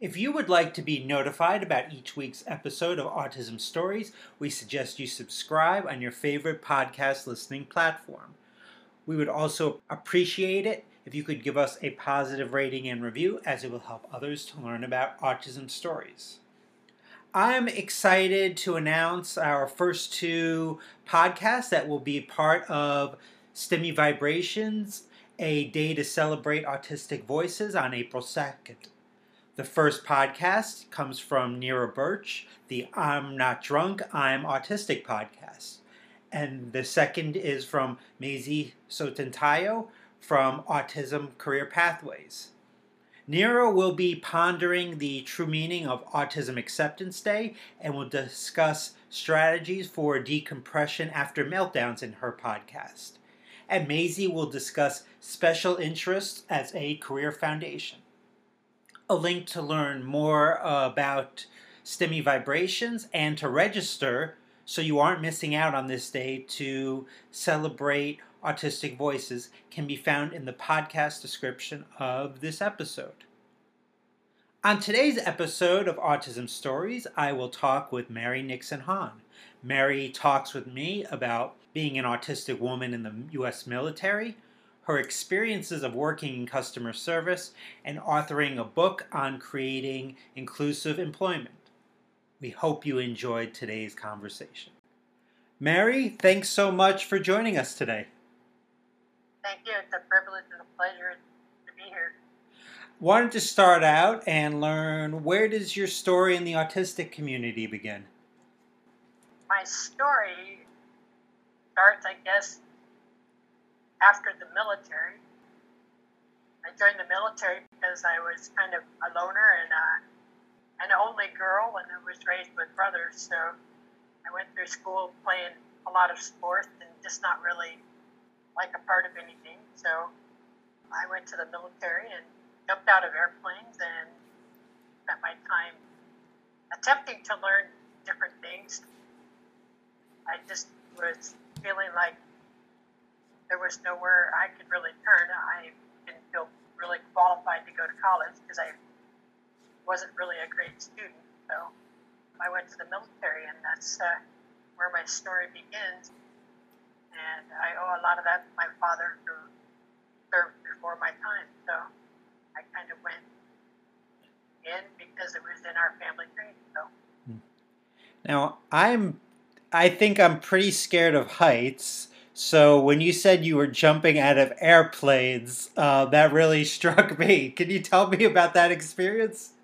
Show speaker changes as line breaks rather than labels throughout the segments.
If you would like to be notified about each week's episode of Autism Stories, we suggest you subscribe on your favorite podcast listening platform. We would also appreciate it if you could give us a positive rating and review, as it will help others to learn about autism stories. I'm excited to announce our first two podcasts that will be part of STEMI Vibrations, a day to celebrate autistic voices on April 2nd. The first podcast comes from Nira Birch, the I'm Not Drunk, I'm Autistic podcast. And the second is from Maisie Soetantyo from Autism Career Pathways. Nira will be pondering the true meaning of Autism Acceptance Day and will discuss strategies for decompression after meltdowns in her podcast. And Maisie will discuss special interests as a career foundation a link to learn more about STEMI vibrations and to register so you aren't missing out on this day to celebrate autistic voices can be found in the podcast description of this episode. On today's episode of Autism Stories, I will talk with Mary Nixon Hahn. Mary talks with me about being an autistic woman in the U.S. military, her experiences of working in customer service, and authoring a book on creating inclusive employment. We hope you enjoyed today's conversation. Mary, thanks so much for joining us today.
Thank you. It's a privilege and a pleasure to be here.
Wanted to start out and learn where does your story in the autistic community begin?
My story starts, I guess, after the military. I joined the military because I was kind of a loner and uh, an only girl, and I was raised with brothers. So I went through school playing a lot of sports and just not really like a part of anything. So I went to the military and jumped out of airplanes and spent my time attempting to learn different things. I just was feeling like there was nowhere I could really turn. I didn't feel really qualified to go to college because I wasn't really a great student. So I went to the military, and that's uh, where my story begins. And I owe a lot of that to my father, who served before my time. So I kind of went in because it was in our family tree. So.
Now I'm, I think I'm pretty scared of heights. So when you said you were jumping out of airplanes, uh, that really struck me. Can you tell me about that experience?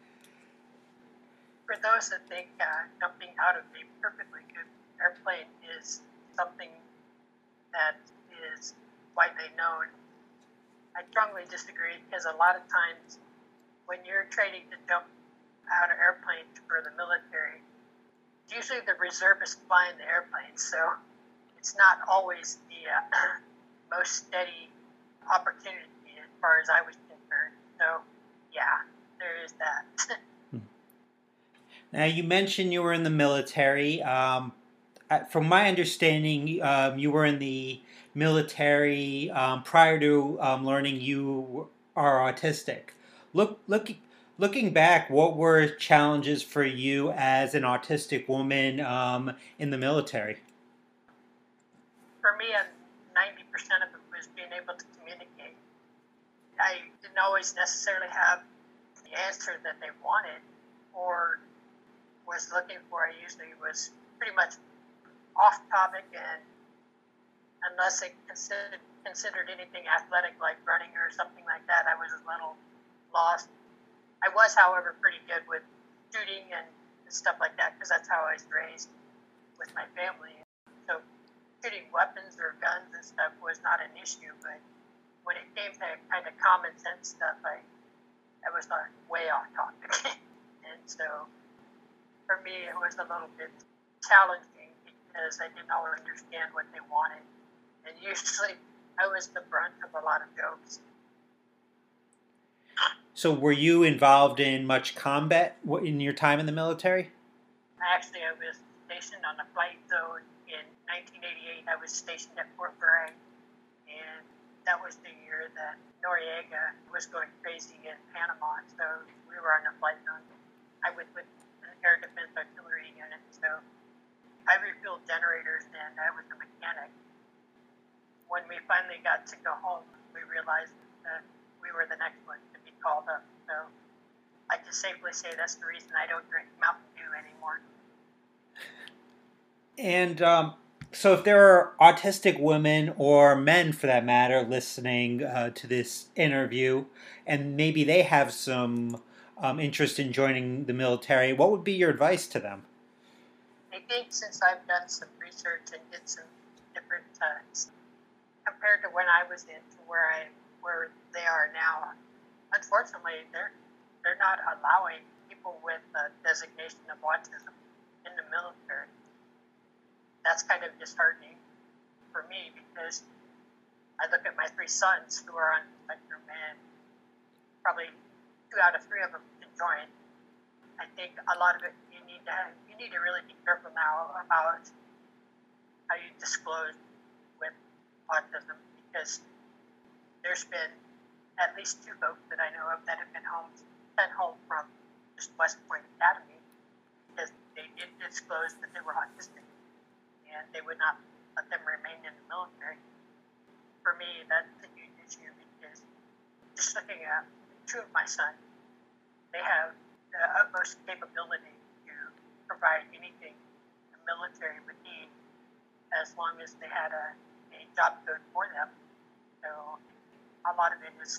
For those that think uh, jumping out of a perfectly good airplane is something that is widely known, I strongly disagree because a lot of times when you're training to jump out of airplanes for the military, usually the reservists flying the airplane. So it's not always the uh, most steady opportunity as far as I was concerned. So, yeah, there is that.
now, you mentioned you were in the military. Um, from my understanding, um, you were in the military um, prior to um, learning you are autistic. Look, look, looking back, what were challenges for you as an autistic woman um, in the military?
For me, and 90% of it was being able to communicate. I didn't always necessarily have the answer that they wanted or was looking for. I usually was pretty much off topic and unless they considered considered anything athletic like running or something like that, I was a little lost. I was, however, pretty good with shooting and stuff like that because that's how I was raised with my family. So shooting weapons or guns and stuff was not an issue, but when it came to kind of common sense stuff, I, I was not way off topic. and so for me, it was a little bit challenging because I didn't always understand what they wanted. And usually I was the brunt of a lot of jokes.
So, were you involved in much combat in your time in the military?
Actually, I was stationed on a flight zone 1988. I was stationed at Fort Bragg, and that was the year that Noriega was going crazy in Panama. So we were on a flight zone. I was with an air defense artillery unit, so I refueled generators and I was a mechanic. When we finally got to go home, we realized that we were the next one to be called up. So I can safely say that's the reason I don't drink Mountain Dew anymore.
And um, so, if there are autistic women or men, for that matter, listening uh, to this interview, and maybe they have some um, interest in joining the military, what would be your advice to them?
I think since I've done some research and did some different uh, compared to when I was in to where I where they are now, unfortunately, they're they're not allowing people with a designation of autism in the military. That's kind of disheartening for me because I look at my three sons who are on the spectrum, and probably two out of three of them can join. I think a lot of it you need to you need to really be careful now about how you disclose with autism because there's been at least two folks that I know of that have been home sent home from just West Point Academy because they didn't disclose that they were autistic and they would not let them remain in the military. For me, that's a huge issue because just looking at two of my sons, they have the utmost capability to provide anything the military would need as long as they had a, a job code for them. So a lot of it is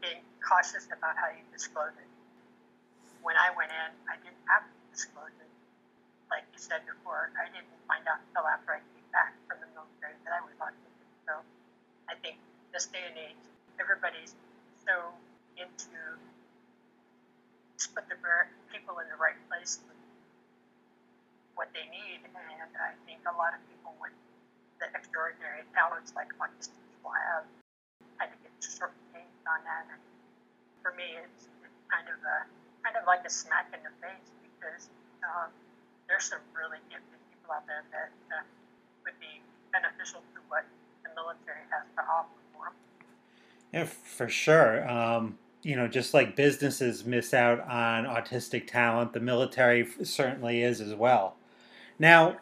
being cautious about how you disclose it. When I went in, I didn't have to disclose it. Like you said before, I didn't find out until after I came back from the military that I was autistic. So I think this day and age, everybody's so into put the people in the right place with what they need, and I think a lot of people with the talents like autistic people have kind of get shortchanged on that. And for me, it's, it's kind of a kind of like a smack in the face because um, there's some really gifted people out there that uh, would be beneficial to what the military has to offer for them.
Yeah, for sure. Um, you know, just like businesses miss out on autistic talent, the military certainly is as well. Now,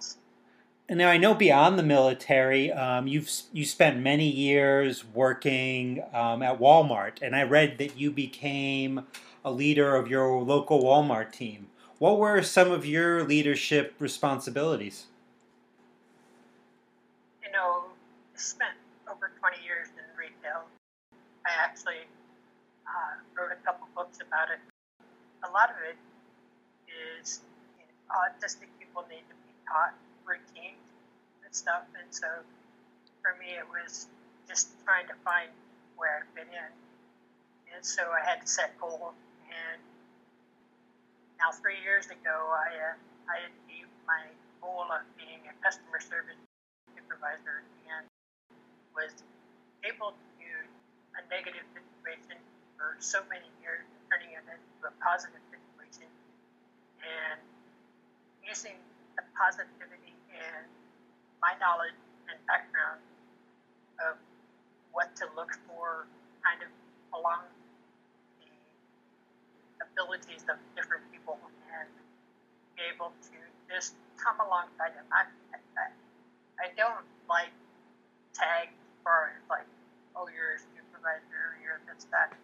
now I know beyond the military, um, you've you spent many years working um, at Walmart, and I read that you became a leader of your local Walmart team. What were some of your leadership responsibilities?
You know, spent over 20 years in retail. I actually uh, wrote a couple books about it. A lot of it is you know, autistic people need to be taught routines and stuff. And so for me, it was just trying to find where I fit in. And so I had to set goals. And now, three years ago, I, uh, I achieved my goal of being a customer service supervisor and was able to a negative situation for so many years, turning it into a positive situation and using the positivity and my knowledge and background of what to look for kind of along the abilities of different people and be able to just come alongside them. I, I, I don't like tag far as like, oh, you're a supervisor, you're this, that.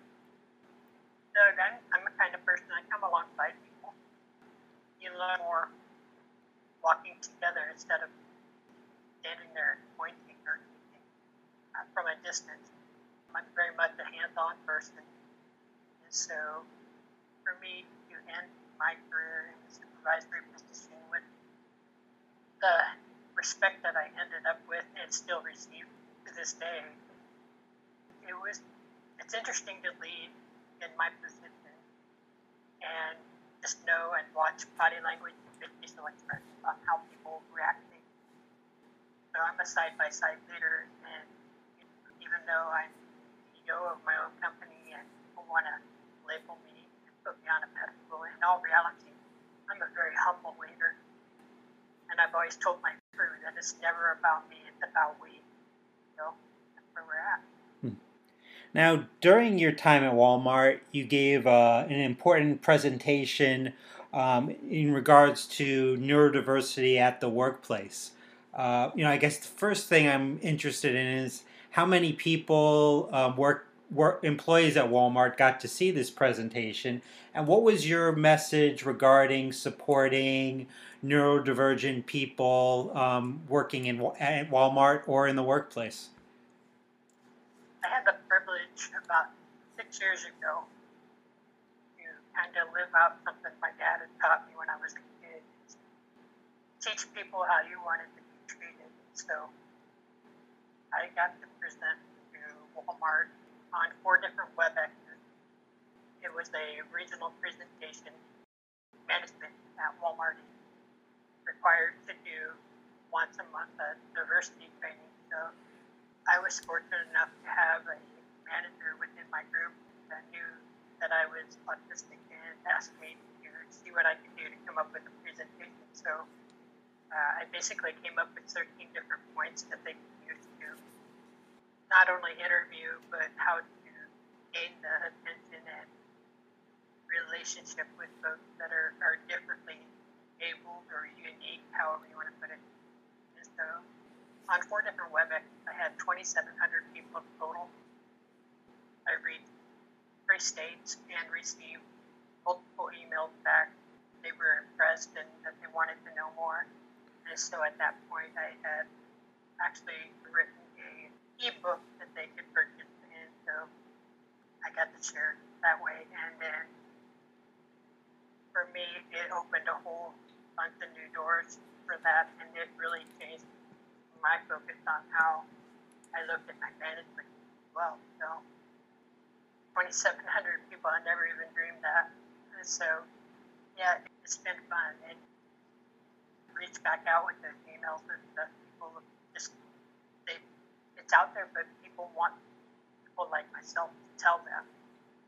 Doug, I'm, I'm the kind of person I come alongside people. You learn more walking together instead of standing there pointing or uh, from a distance. I'm very much a hands-on person, and so for me to end my career in the supervisory position with the respect that I ended up with and still receive to this day, it was. It's interesting to lead in my position and just know and watch body language and facial expressions on how people react. So I'm a side by side leader know I'm CEO of my own company and people want to label me and put me on a pedestal. In all reality, I'm a very humble leader. And I've always told my crew that it's never about me, it's about we. So that's where we're at.
Now, during your time at Walmart, you gave uh, an important presentation um, in regards to neurodiversity at the workplace. Uh, you know, I guess the first thing I'm interested in is how many people um, work, work employees at Walmart got to see this presentation, and what was your message regarding supporting neurodivergent people um, working in at Walmart or in the workplace?
I had the privilege about six years ago to kind of live out something my dad had taught me when I was a kid. Teach people how you wanted to. So I got to present to Walmart on four different WebExes. It was a regional presentation. Management at Walmart is required to do once a month a diversity training. So I was fortunate enough to have a manager within my group that knew that I was autistic and asked me to see what I could do to come up with a presentation. So uh, I basically came up with 13 different points that they could use to not only interview, but how to gain the attention and relationship with folks that are, are differently abled or unique, however you want to put it. And so on four different WebEx, I had 2,700 people total. I reached three states and received multiple emails back. They were impressed and that they wanted to know more. And so at that point, I had actually written a ebook that they could purchase, and so I got to share that way. And then for me, it opened a whole bunch of new doors for that, and it really changed my focus on how I looked at my management as well. So 2,700 people, I never even dreamed that. And so, yeah, it's been fun. And reach back out with the emails and the people just, they, it's out there, but people want people like myself to tell them,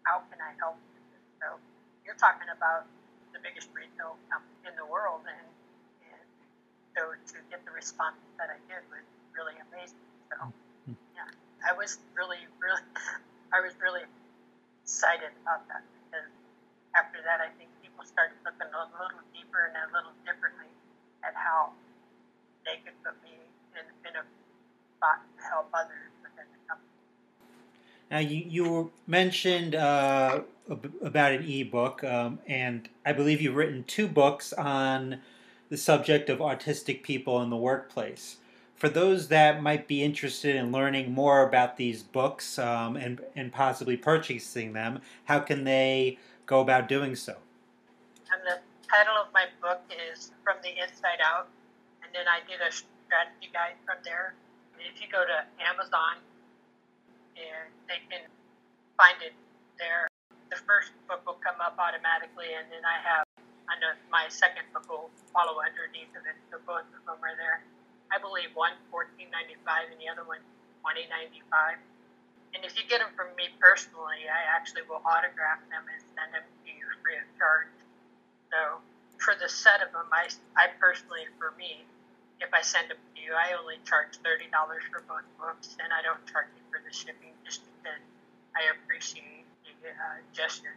how can I help you? So you're talking about the biggest retail company in the world, and so to get the response that I did was really amazing. So hmm. yeah, I was really, really, I was really excited about that because after that, I think people started looking a little deeper and a little differently at how they could put me in, in a spot to help others within the company.
Now, you, you mentioned uh, about an ebook, um, and I believe you've written two books on the subject of autistic people in the workplace. For those that might be interested in learning more about these books um, and, and possibly purchasing them, how can they go about doing so?
And the title of my book is From the Inside Out, and then I did a strategy guide from there. If you go to Amazon, and they can find it there. The first book will come up automatically, and then I have and my second book will follow underneath of it. So both of them are there. I believe one fourteen ninety five and the other one twenty ninety five. And if you get them from me personally, I actually will autograph them and send them to you free of charge. So for the set of them, I, I personally, for me, if I send them to you, I only charge thirty dollars for both books, and I don't charge you for the shipping just because I appreciate the uh, gesture.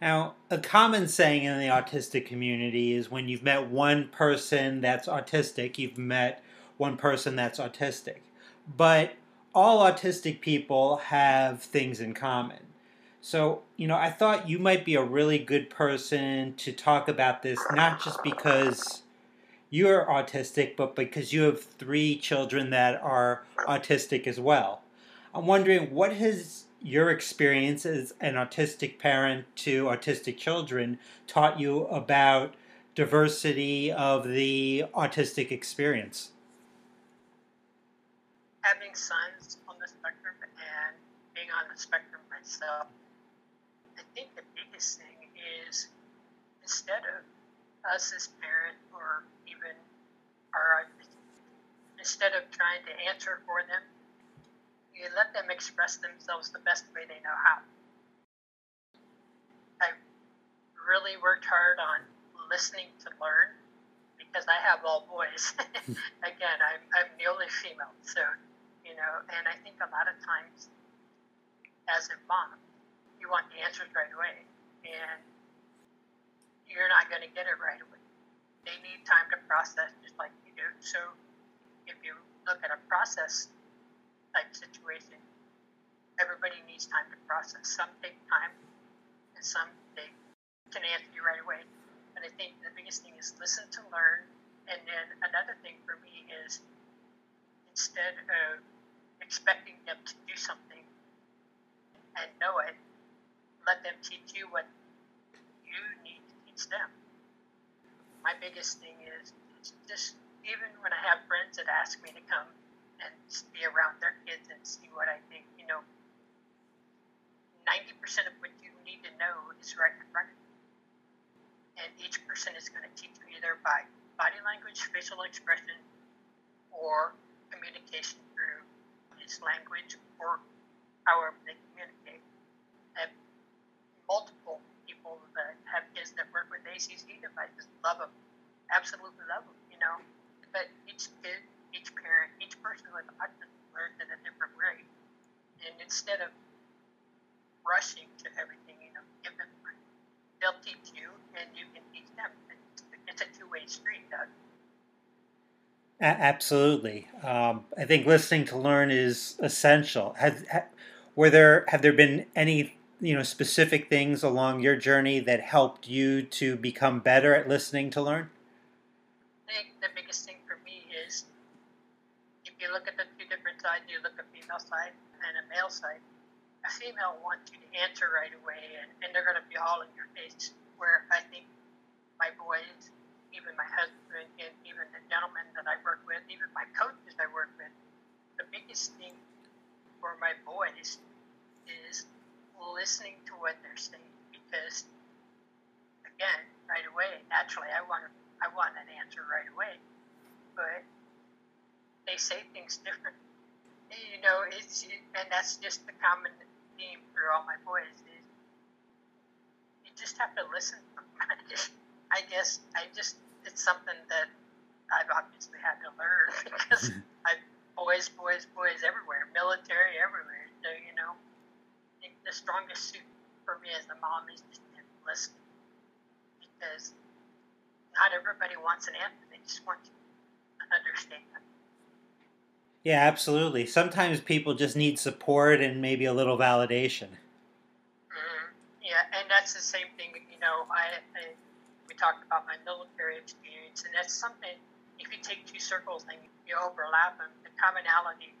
Now, a common saying in the autistic community is when you've met one person that's autistic, you've met one person that's autistic. But all autistic people have things in common. So, you know, I thought you might be a really good person to talk about this, not just because you're autistic, but because you have three children that are autistic as well. I'm wondering what has your experience as an autistic parent to autistic children taught you about diversity of the autistic experience?
Having sons on the spectrum and being on the spectrum myself, think the biggest thing is instead of us as parents or even our instead of trying to answer for them, you let them express themselves the best way they know how. I really worked hard on listening to learn because I have all boys. Again, I'm, I'm the only female, so you know, and I think a lot of times as a mom, you want the answers right away, and you're not going to get it right away. They need time to process just like you do. So if you look at a process type situation, everybody needs time to process. Some take time, and some they can answer you right away. And I think the biggest thing is listen to learn. And then another thing for me is instead of expecting them to do something and know it, let them teach you what you need to teach them. My biggest thing is just even when I have friends that ask me to come and be around their kids and see what I think, you know, 90% of what you need to know is right in front of you and each person is going to teach you either by body language, facial expression, or communication through his language or however they communicate. Have multiple people that have kids that work with AAC devices, love them, absolutely love them, you know. But each kid, each parent, each person with autism learns in a different way. And instead of rushing to everything, you know, give them they'll teach you and you can teach them. It's a two-way street, Doug.
Absolutely. Um, I think listening to learn is essential. Have, have, were there have there been any you know specific things along your journey that helped you to become better at listening to learn?
I think the biggest thing for me is if you look at the two different sides, you look at female side and a male side a female wants you to answer right away and, and they're going to be all in your face. Where I think my boys, even my husband, and even the gentlemen that I work with, even my coaches I work with, the biggest thing for my boys is listening to what they're saying because, again, right away, naturally, I want I want an answer right away, but they say things different. You know, it's and that's just the common theme for all my boys is you just have to listen. I guess I just it's something that I've obviously had to learn because mm-hmm. I boys, boys, boys everywhere, military everywhere. So you know, I think the strongest suit for me as a mom is just listening because not everybody wants an answer; they just want to understand.
Yeah, absolutely. Sometimes people just need support and maybe a little validation.
Mm-hmm. Yeah, and that's the same thing. You know, I, I we talked about my military experience, and that's something. If you take two circles and you overlap them, the commonality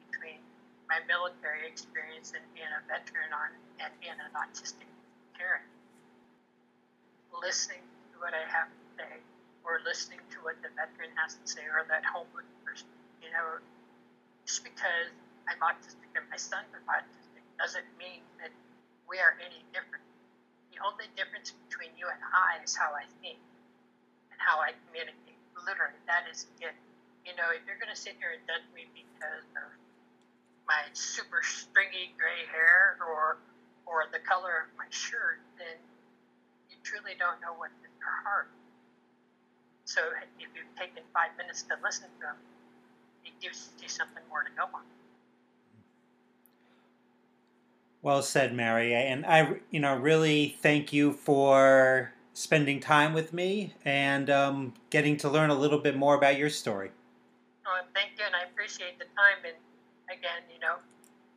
my military experience and being a veteran on and being an autistic parent, listening to what I have to say, or listening to what the veteran has to say, or that homeless person, you know, just because I'm autistic and my son is autistic doesn't mean that we are any different. The only difference between you and I is how I think and how I communicate. Literally, that is it. You know, if you're going to sit here and judge me because of my super stringy gray hair or or the color of my shirt, then you truly don't know what's in your heart. So if you've taken five minutes to listen to them, it gives you something more to go on.
Well said, Mary. And I, you know, really thank you for spending time with me and um, getting to learn a little bit more about your story.
Oh, thank you, and I appreciate the time. And again, you know,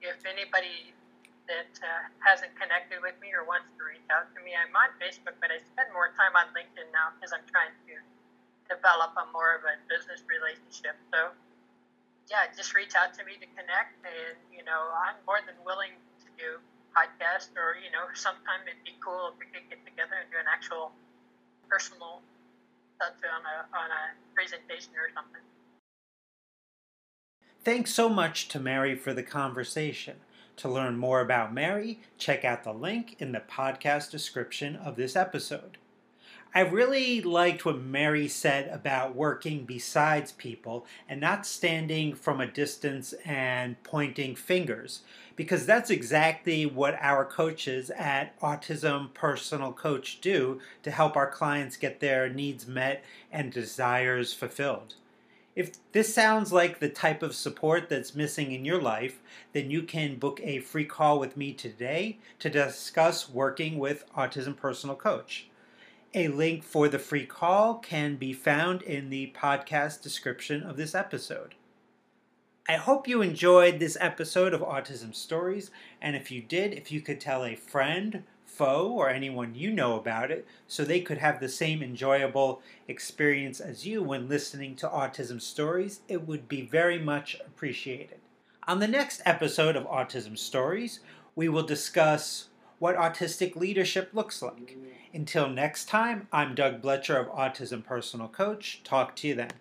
if anybody that uh, hasn't connected with me or wants to reach out to me, I'm on Facebook, but I spend more time on LinkedIn now because I'm trying to develop a more of a business relationship. So yeah, just reach out to me to connect. And, you know, I'm more than willing to do podcast or, you know, sometime it'd be cool if we could get together and do an actual personal touch on a, on a presentation or something.
Thanks so much to Mary for the conversation. To learn more about Mary, check out the link in the podcast description of this episode. I really liked what Mary said about working besides people and not standing from a distance and pointing fingers, because that's exactly what our coaches at Autism Personal Coach do to help our clients get their needs met and desires fulfilled. If this sounds like the type of support that's missing in your life, then you can book a free call with me today to discuss working with Autism Personal Coach. A link for the free call can be found in the podcast description of this episode. I hope you enjoyed this episode of Autism Stories, and if you did, if you could tell a friend, foe, or anyone you know about it so they could have the same enjoyable experience as you when listening to Autism Stories, it would be very much appreciated. On the next episode of Autism Stories, we will discuss what autistic leadership looks like. Until next time, I'm Doug Blecher of Autism Personal Coach. Talk to you then.